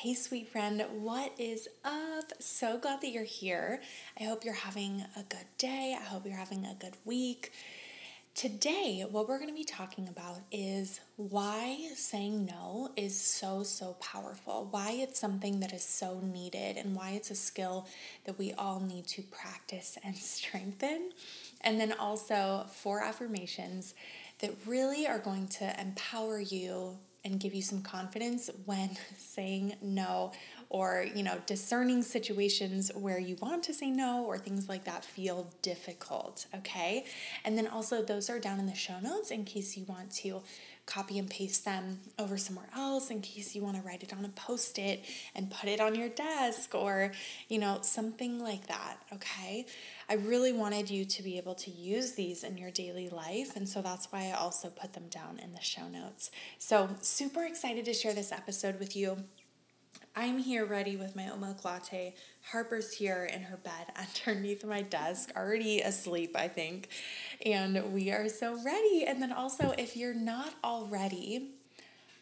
Hey, sweet friend, what is up? So glad that you're here. I hope you're having a good day. I hope you're having a good week. Today, what we're going to be talking about is why saying no is so, so powerful, why it's something that is so needed, and why it's a skill that we all need to practice and strengthen. And then also four affirmations that really are going to empower you and give you some confidence when saying no or you know discerning situations where you want to say no or things like that feel difficult okay? And then also those are down in the show notes in case you want to copy and paste them over somewhere else in case you want to write it on a post it and put it on your desk or you know something like that okay I really wanted you to be able to use these in your daily life. And so that's why I also put them down in the show notes. So, super excited to share this episode with you. I'm here ready with my oat milk latte. Harper's here in her bed underneath my desk, already asleep, I think. And we are so ready. And then also, if you're not already,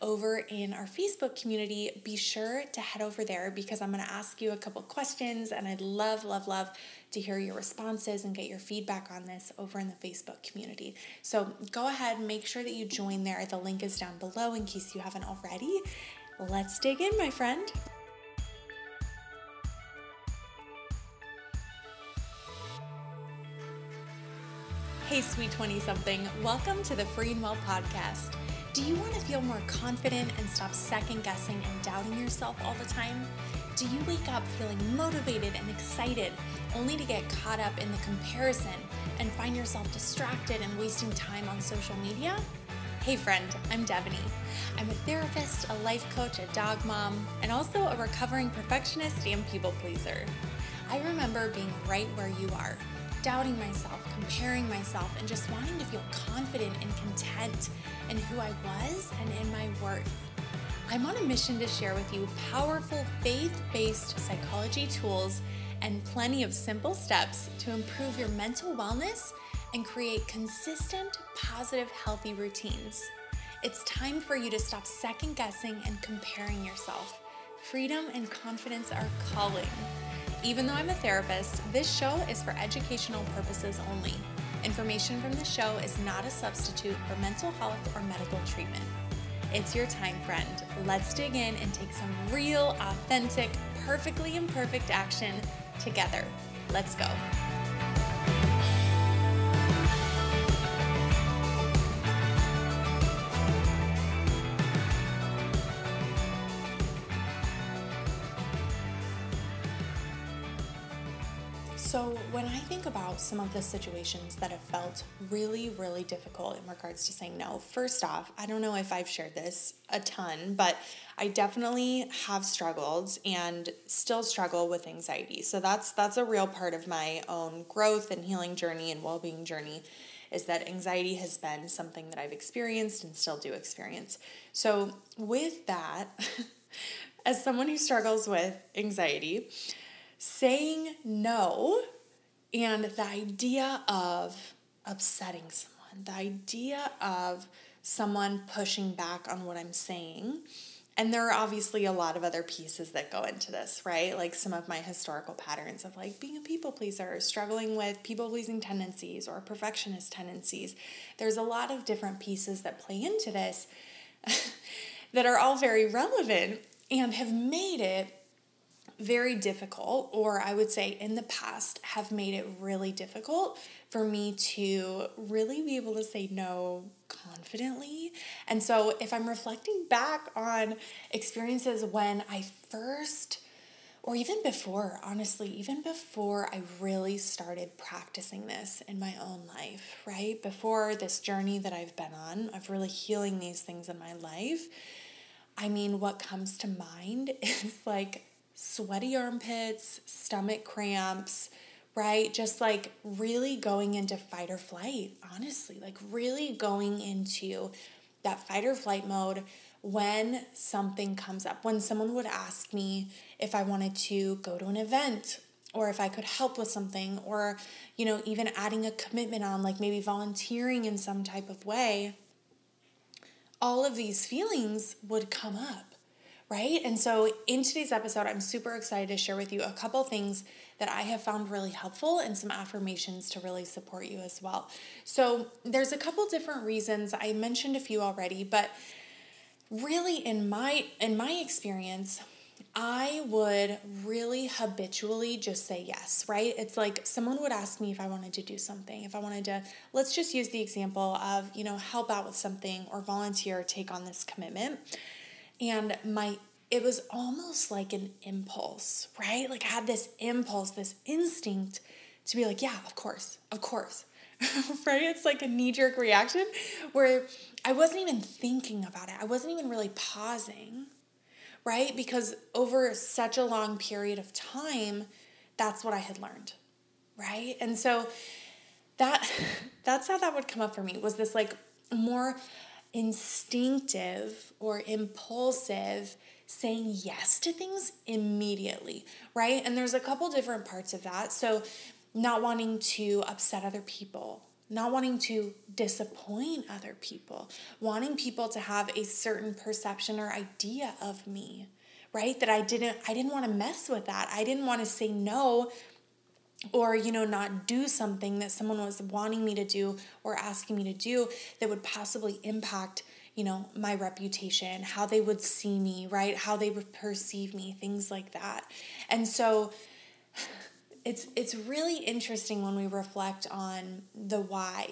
over in our Facebook community, be sure to head over there because I'm going to ask you a couple questions and I'd love, love, love to hear your responses and get your feedback on this over in the Facebook community. So go ahead, make sure that you join there. The link is down below in case you haven't already. Let's dig in, my friend. Hey, sweet 20 something, welcome to the Free and Well podcast. Do you want to feel more confident and stop second guessing and doubting yourself all the time? Do you wake up feeling motivated and excited only to get caught up in the comparison and find yourself distracted and wasting time on social media? Hey friend, I'm Devaney. I'm a therapist, a life coach, a dog mom, and also a recovering perfectionist and people pleaser. I remember being right where you are doubting myself, comparing myself, and just wanting to feel confident and content in who I was and in my worth. I'm on a mission to share with you powerful faith based psychology tools and plenty of simple steps to improve your mental wellness and create consistent, positive, healthy routines. It's time for you to stop second guessing and comparing yourself. Freedom and confidence are calling. Even though I'm a therapist, this show is for educational purposes only. Information from the show is not a substitute for mental health or medical treatment. It's your time, friend. Let's dig in and take some real, authentic, perfectly imperfect action together. Let's go. Some of the situations that have felt really, really difficult in regards to saying no, first off, I don't know if I've shared this a ton, but I definitely have struggled and still struggle with anxiety. So that's that's a real part of my own growth and healing journey and well-being journey is that anxiety has been something that I've experienced and still do experience. So with that, as someone who struggles with anxiety, saying no and the idea of upsetting someone, the idea of someone pushing back on what I'm saying. And there are obviously a lot of other pieces that go into this, right? Like some of my historical patterns of like being a people pleaser, struggling with people pleasing tendencies or perfectionist tendencies. There's a lot of different pieces that play into this that are all very relevant and have made it very difficult, or I would say in the past have made it really difficult for me to really be able to say no confidently. And so, if I'm reflecting back on experiences when I first, or even before, honestly, even before I really started practicing this in my own life, right? Before this journey that I've been on of really healing these things in my life, I mean, what comes to mind is like sweaty armpits, stomach cramps, right? Just like really going into fight or flight, honestly, like really going into that fight or flight mode when something comes up. When someone would ask me if I wanted to go to an event or if I could help with something or you know, even adding a commitment on like maybe volunteering in some type of way, all of these feelings would come up right? And so in today's episode, I'm super excited to share with you a couple things that I have found really helpful and some affirmations to really support you as well. So there's a couple different reasons. I mentioned a few already, but really in my in my experience, I would really habitually just say yes, right? It's like someone would ask me if I wanted to do something, if I wanted to, let's just use the example of, you know, help out with something or volunteer take on this commitment. And my it was almost like an impulse, right? Like I had this impulse, this instinct to be like, yeah, of course, of course. right? It's like a knee jerk reaction where I wasn't even thinking about it. I wasn't even really pausing, right? Because over such a long period of time, that's what I had learned, right? And so that that's how that would come up for me was this like more instinctive or impulsive saying yes to things immediately, right? And there's a couple different parts of that. So, not wanting to upset other people, not wanting to disappoint other people, wanting people to have a certain perception or idea of me, right? That I didn't I didn't want to mess with that. I didn't want to say no or you know not do something that someone was wanting me to do or asking me to do that would possibly impact you know my reputation how they would see me right how they would perceive me things like that and so it's it's really interesting when we reflect on the why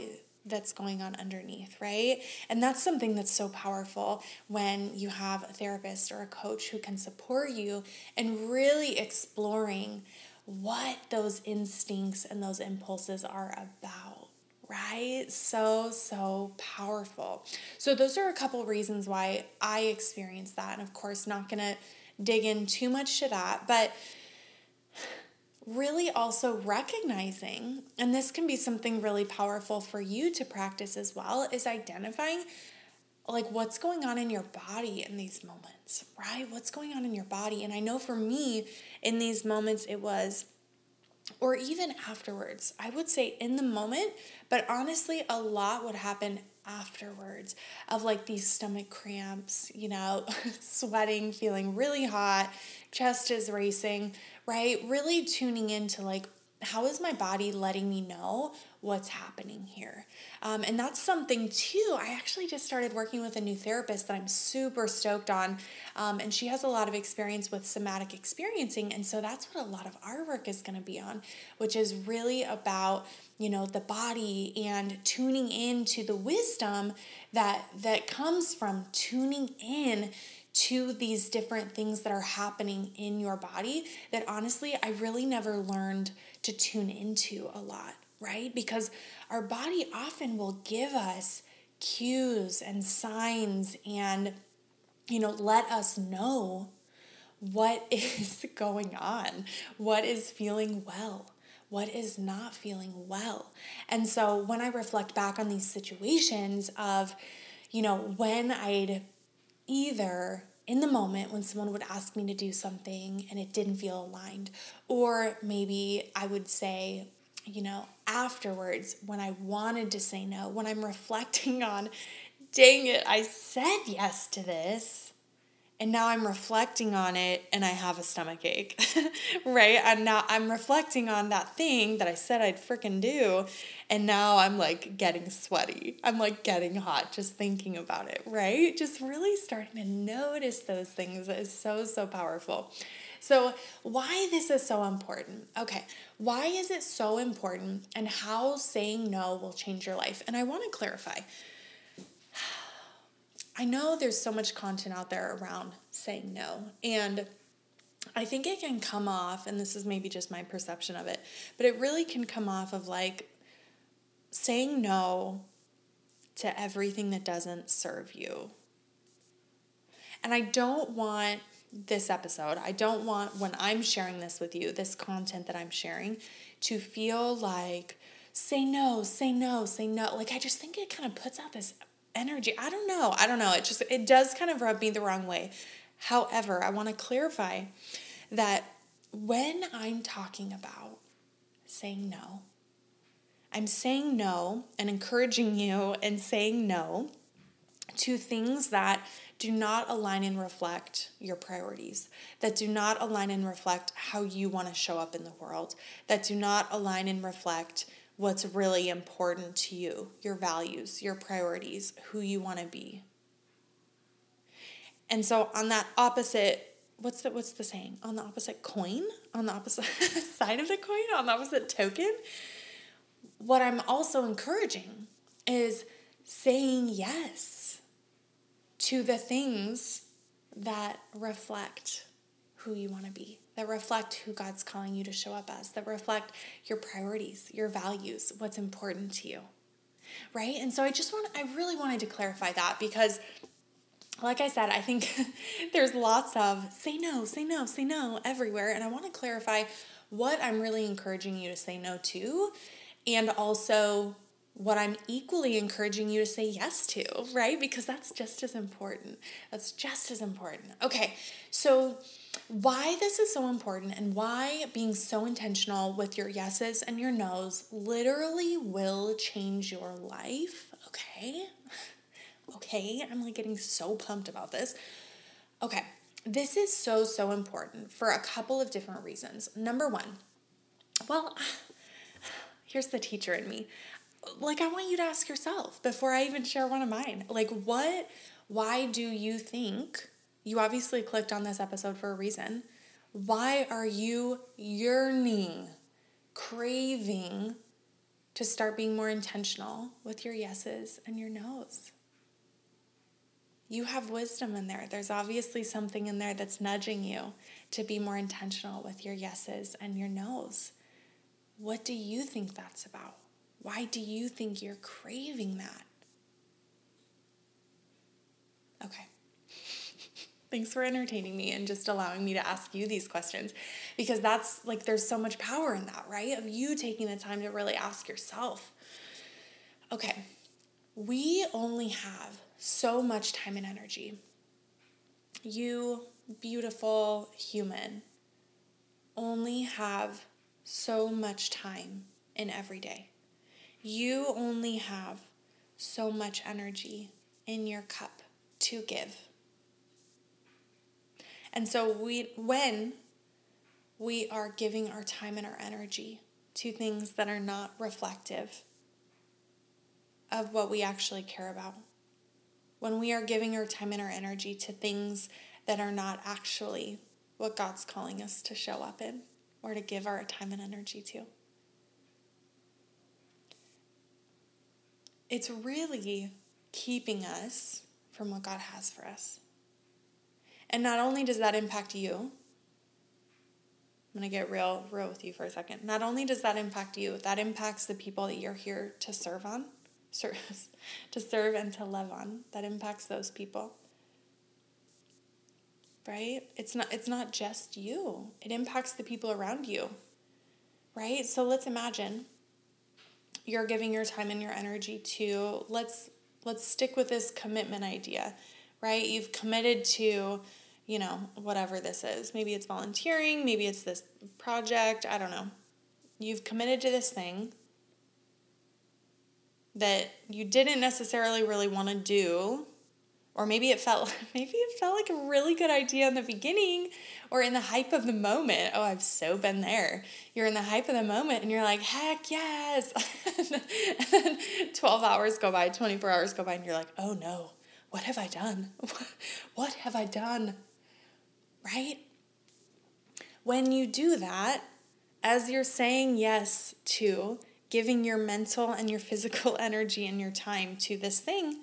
that's going on underneath, right? And that's something that's so powerful when you have a therapist or a coach who can support you and really exploring what those instincts and those impulses are about, right? So, so powerful. So, those are a couple reasons why I experienced that. And of course, not gonna dig in too much to that, but really also recognizing, and this can be something really powerful for you to practice as well, is identifying like what's going on in your body in these moments, right? What's going on in your body? And I know for me in these moments it was or even afterwards. I would say in the moment, but honestly a lot would happen afterwards of like these stomach cramps, you know, sweating, feeling really hot, chest is racing, right? Really tuning into like how is my body letting me know what's happening here? Um, and that's something too. I actually just started working with a new therapist that I'm super stoked on. Um, and she has a lot of experience with somatic experiencing. And so that's what a lot of our work is going to be on, which is really about you know the body and tuning into the wisdom that that comes from tuning in to these different things that are happening in your body that honestly I really never learned to tune into a lot, right? Because our body often will give us cues and signs and, you know, let us know what is going on, what is feeling well, what is not feeling well. And so when I reflect back on these situations of, you know, when I'd either in the moment when someone would ask me to do something and it didn't feel aligned, or maybe I would say, you know, afterwards when I wanted to say no, when I'm reflecting on, dang it, I said yes to this and now I'm reflecting on it and I have a stomach ache, right? And now I'm reflecting on that thing that I said I'd freaking do, and now I'm like getting sweaty. I'm like getting hot just thinking about it, right? Just really starting to notice those things is so, so powerful. So, why this is so important? Okay, why is it so important and how saying no will change your life? And I want to clarify I know there's so much content out there around saying no. And I think it can come off, and this is maybe just my perception of it, but it really can come off of like saying no to everything that doesn't serve you. And I don't want this episode, I don't want when I'm sharing this with you, this content that I'm sharing, to feel like say no, say no, say no. Like I just think it kind of puts out this energy. I don't know. I don't know. It just it does kind of rub me the wrong way. However, I want to clarify that when I'm talking about saying no, I'm saying no and encouraging you and saying no to things that do not align and reflect your priorities, that do not align and reflect how you want to show up in the world, that do not align and reflect what's really important to you, your values, your priorities, who you want to be. And so on that opposite, what's the what's the saying? On the opposite coin, on the opposite side of the coin, on the opposite token, what I'm also encouraging is saying yes to the things that reflect who you want to be, that reflect who God's calling you to show up as, that reflect your priorities, your values, what's important to you. Right? And so I just want I really wanted to clarify that because like I said, I think there's lots of say no, say no, say no everywhere and I want to clarify what I'm really encouraging you to say no to and also what I'm equally encouraging you to say yes to, right? Because that's just as important. That's just as important. Okay, so why this is so important and why being so intentional with your yeses and your nos literally will change your life, okay? Okay, I'm like getting so pumped about this. Okay, this is so, so important for a couple of different reasons. Number one, well, here's the teacher in me. Like, I want you to ask yourself before I even share one of mine. Like, what, why do you think you obviously clicked on this episode for a reason? Why are you yearning, craving to start being more intentional with your yeses and your nos? You have wisdom in there. There's obviously something in there that's nudging you to be more intentional with your yeses and your nos. What do you think that's about? Why do you think you're craving that? Okay. Thanks for entertaining me and just allowing me to ask you these questions because that's like there's so much power in that, right? Of you taking the time to really ask yourself. Okay, we only have so much time and energy. You, beautiful human, only have so much time in every day. You only have so much energy in your cup to give. And so we when we are giving our time and our energy to things that are not reflective of what we actually care about. When we are giving our time and our energy to things that are not actually what God's calling us to show up in or to give our time and energy to. It's really keeping us from what God has for us. And not only does that impact you, I'm going to get real real with you for a second. Not only does that impact you, that impacts the people that you're here to serve on, serve, to serve and to love on. That impacts those people right it's not it's not just you it impacts the people around you right so let's imagine you're giving your time and your energy to let's let's stick with this commitment idea right? You've committed to you know whatever this is. Maybe it's volunteering maybe it's this project i don't know. You've committed to this thing that you didn't necessarily really want to do or maybe it felt maybe it felt like a really good idea in the beginning or in the hype of the moment. Oh i've so been there. You're in the hype of the moment and you're like heck yes. And then 12 hours go by 24 hours go by and you're like oh no. What have i done? What have i done? Right? When you do that as you're saying yes to giving your mental and your physical energy and your time to this thing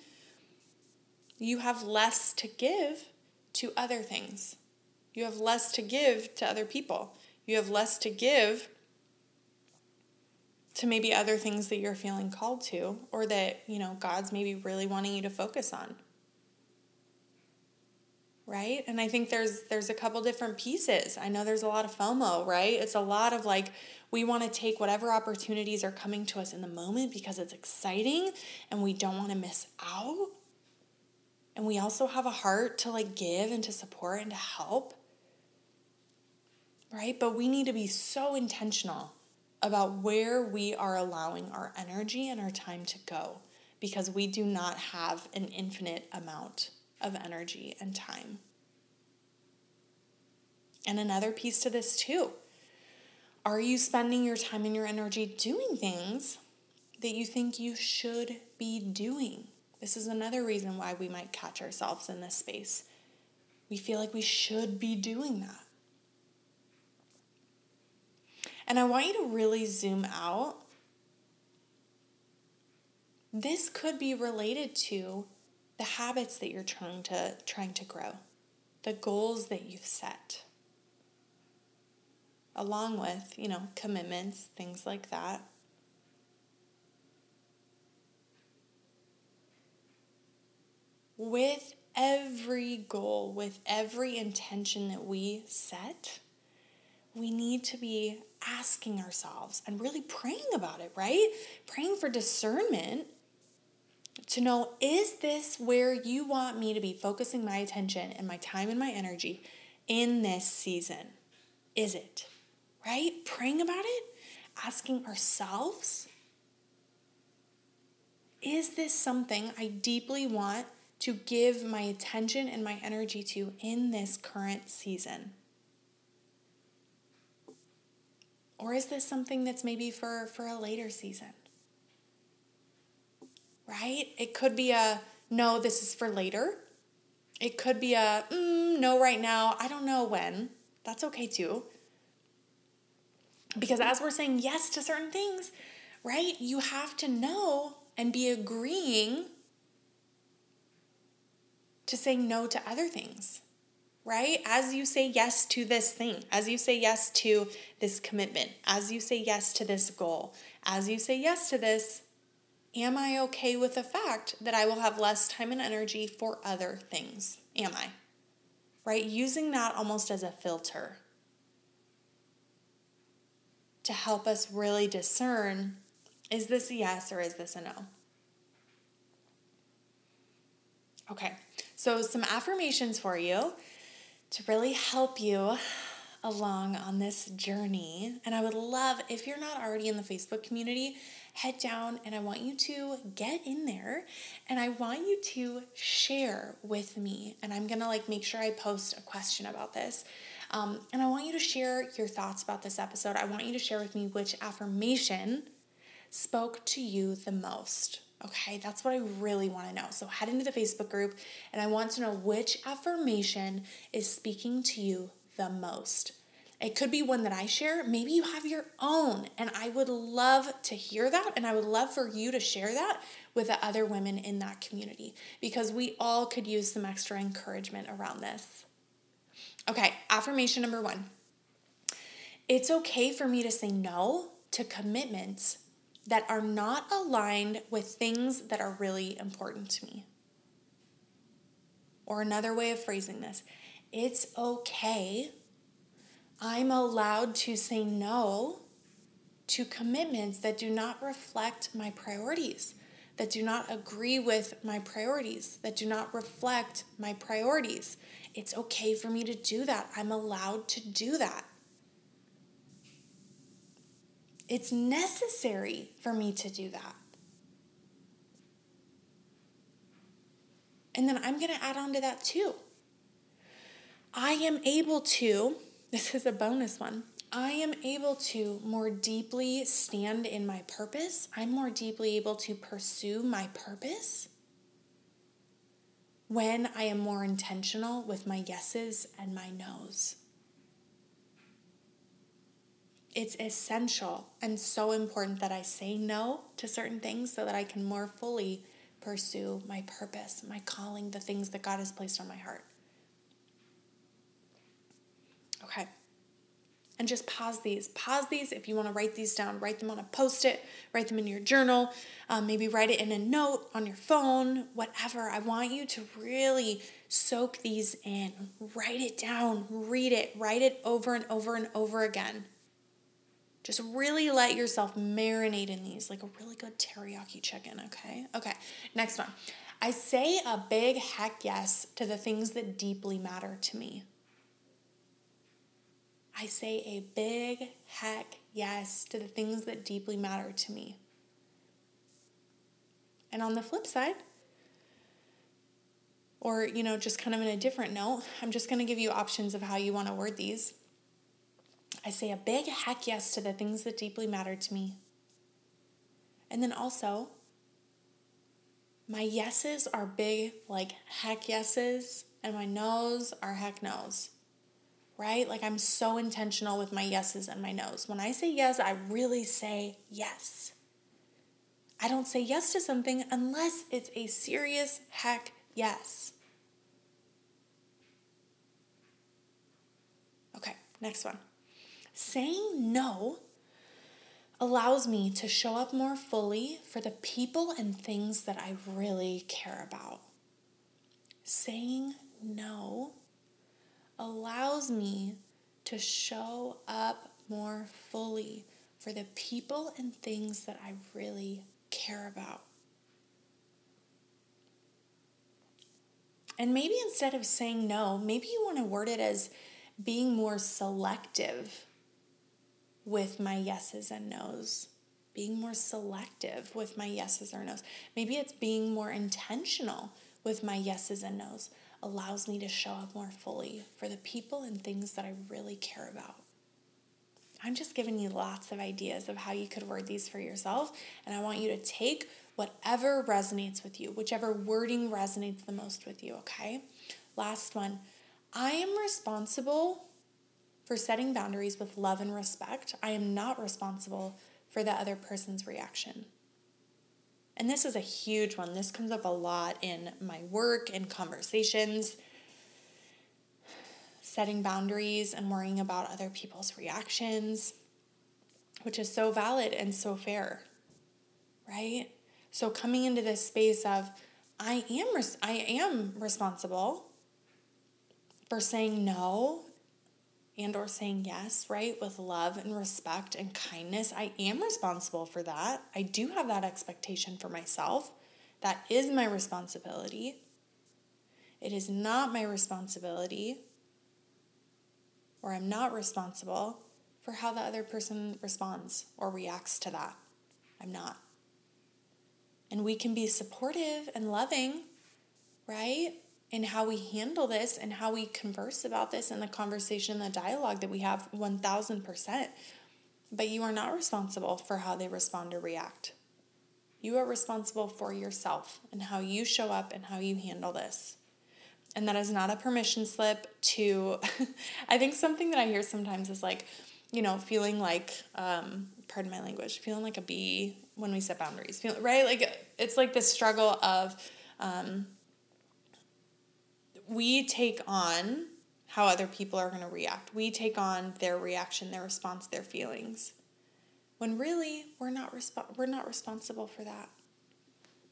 you have less to give to other things. You have less to give to other people. You have less to give to maybe other things that you're feeling called to or that, you know, God's maybe really wanting you to focus on. Right? And I think there's there's a couple different pieces. I know there's a lot of FOMO, right? It's a lot of like we want to take whatever opportunities are coming to us in the moment because it's exciting and we don't want to miss out and we also have a heart to like give and to support and to help right but we need to be so intentional about where we are allowing our energy and our time to go because we do not have an infinite amount of energy and time. And another piece to this, too. Are you spending your time and your energy doing things that you think you should be doing? This is another reason why we might catch ourselves in this space. We feel like we should be doing that. And I want you to really zoom out. This could be related to the habits that you're trying to trying to grow, the goals that you've set. Along with, you know, commitments, things like that. With every goal, with every intention that we set, we need to be asking ourselves and really praying about it, right? Praying for discernment to know is this where you want me to be focusing my attention and my time and my energy in this season? Is it? Right? Praying about it, asking ourselves is this something I deeply want to give my attention and my energy to in this current season? Or is this something that's maybe for, for a later season? Right? It could be a no, this is for later. It could be a mm, no, right now. I don't know when. That's okay too. Because as we're saying yes to certain things, right, you have to know and be agreeing to saying no to other things right? As you say yes to this thing, as you say yes to this commitment, as you say yes to this goal, as you say yes to this, am I okay with the fact that I will have less time and energy for other things? Am I? Right? Using that almost as a filter to help us really discern is this a yes or is this a no? Okay, so some affirmations for you to really help you along on this journey. And I would love, if you're not already in the Facebook community, head down and I want you to get in there and I want you to share with me. And I'm gonna like make sure I post a question about this. Um, and I want you to share your thoughts about this episode. I want you to share with me which affirmation spoke to you the most. Okay, that's what I really want to know. So head into the Facebook group and I want to know which affirmation is speaking to you the most. It could be one that I share. Maybe you have your own, and I would love to hear that. And I would love for you to share that with the other women in that community because we all could use some extra encouragement around this. Okay, affirmation number one it's okay for me to say no to commitments that are not aligned with things that are really important to me. Or another way of phrasing this, it's okay. I'm allowed to say no to commitments that do not reflect my priorities, that do not agree with my priorities, that do not reflect my priorities. It's okay for me to do that. I'm allowed to do that. It's necessary for me to do that. And then I'm going to add on to that too. I am able to, this is a bonus one, I am able to more deeply stand in my purpose. I'm more deeply able to pursue my purpose when I am more intentional with my yeses and my nos it's essential and so important that I say no to certain things so that I can more fully pursue my purpose, my calling, the things that God has placed on my heart. Okay. And just pause these. Pause these if you want to write these down. Write them on a post it, write them in your journal, um, maybe write it in a note on your phone, whatever. I want you to really soak these in. Write it down, read it, write it over and over and over again. Just really let yourself marinate in these like a really good teriyaki chicken, okay? Okay, next one. I say a big heck yes to the things that deeply matter to me. I say a big heck yes to the things that deeply matter to me. And on the flip side, or, you know, just kind of in a different note, I'm just going to give you options of how you want to word these. I say a big heck yes to the things that deeply matter to me. And then also, my yeses are big, like heck yeses, and my no's are heck no's. Right? Like I'm so intentional with my yeses and my no's. When I say yes, I really say yes. I don't say yes to something unless it's a serious heck yes. Okay, next one. Saying no allows me to show up more fully for the people and things that I really care about. Saying no allows me to show up more fully for the people and things that I really care about. And maybe instead of saying no, maybe you want to word it as being more selective with my yeses and nos. Being more selective with my yeses or nos. Maybe it's being more intentional with my yeses and nos allows me to show up more fully for the people and things that I really care about. I'm just giving you lots of ideas of how you could word these for yourself, and I want you to take whatever resonates with you, whichever wording resonates the most with you, okay? Last one I am responsible for setting boundaries with love and respect. I am not responsible for the other person's reaction. And this is a huge one. This comes up a lot in my work and conversations. Setting boundaries and worrying about other people's reactions, which is so valid and so fair, right? So coming into this space of I am res- I am responsible for saying no and or saying yes, right? With love and respect and kindness. I am responsible for that. I do have that expectation for myself. That is my responsibility. It is not my responsibility or I'm not responsible for how the other person responds or reacts to that. I'm not. And we can be supportive and loving, right? In how we handle this and how we converse about this and the conversation, the dialogue that we have 1000%. But you are not responsible for how they respond or react. You are responsible for yourself and how you show up and how you handle this. And that is not a permission slip to, I think something that I hear sometimes is like, you know, feeling like, um, pardon my language, feeling like a bee when we set boundaries, feel, right? Like it's like this struggle of, um, we take on how other people are going to react. We take on their reaction, their response, their feelings. When really we're not resp- we're not responsible for that.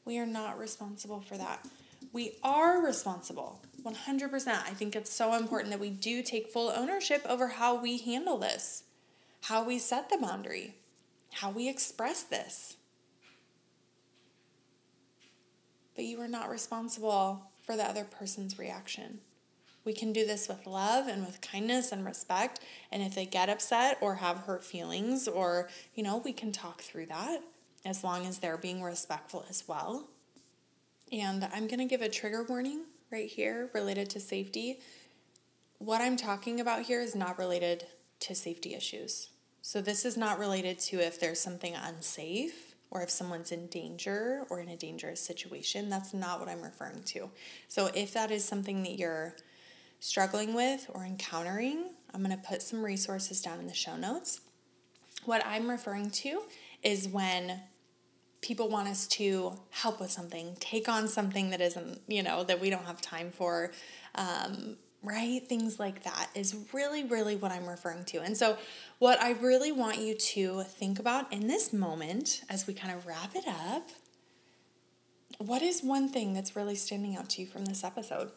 We are not responsible for that. We are responsible. 100%. I think it's so important that we do take full ownership over how we handle this, how we set the boundary, how we express this. But you are not responsible for the other person's reaction. We can do this with love and with kindness and respect. And if they get upset or have hurt feelings, or, you know, we can talk through that as long as they're being respectful as well. And I'm going to give a trigger warning right here related to safety. What I'm talking about here is not related to safety issues. So, this is not related to if there's something unsafe or if someone's in danger or in a dangerous situation. That's not what I'm referring to. So if that is something that you're struggling with or encountering, I'm going to put some resources down in the show notes. What I'm referring to is when people want us to help with something, take on something that isn't, you know, that we don't have time for. Um, right? Things like that is really, really what I'm referring to. And so, what I really want you to think about in this moment as we kind of wrap it up what is one thing that's really standing out to you from this episode?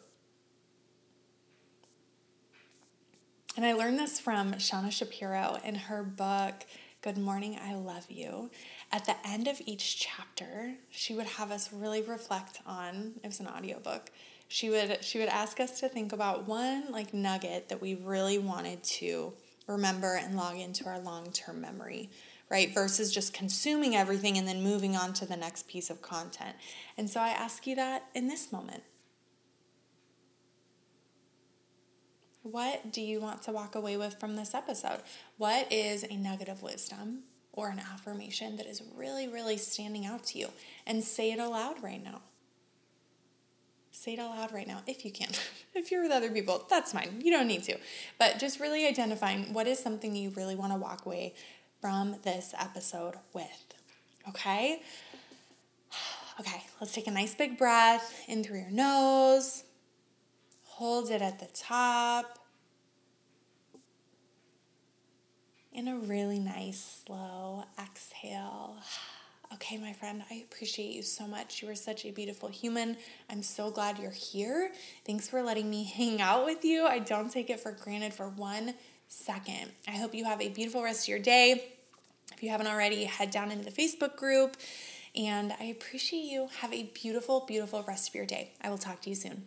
And I learned this from Shauna Shapiro in her book, Good Morning, I Love You. At the end of each chapter, she would have us really reflect on, it was an audiobook, she would she would ask us to think about one like nugget that we really wanted to remember and log into our long-term memory right? Versus just consuming everything and then moving on to the next piece of content. And so I ask you that in this moment. What do you want to walk away with from this episode? What is a nugget of wisdom or an affirmation that is really, really standing out to you? And say it aloud right now. Say it aloud right now if you can. if you're with other people, that's fine. You don't need to. But just really identifying what is something you really want to walk away from this episode with. Okay? Okay, let's take a nice big breath in through your nose. Hold it at the top. In a really nice slow exhale. Okay, my friend, I appreciate you so much. You are such a beautiful human. I'm so glad you're here. Thanks for letting me hang out with you. I don't take it for granted for one second. I hope you have a beautiful rest of your day. If you haven't already, head down into the Facebook group. And I appreciate you. Have a beautiful, beautiful rest of your day. I will talk to you soon.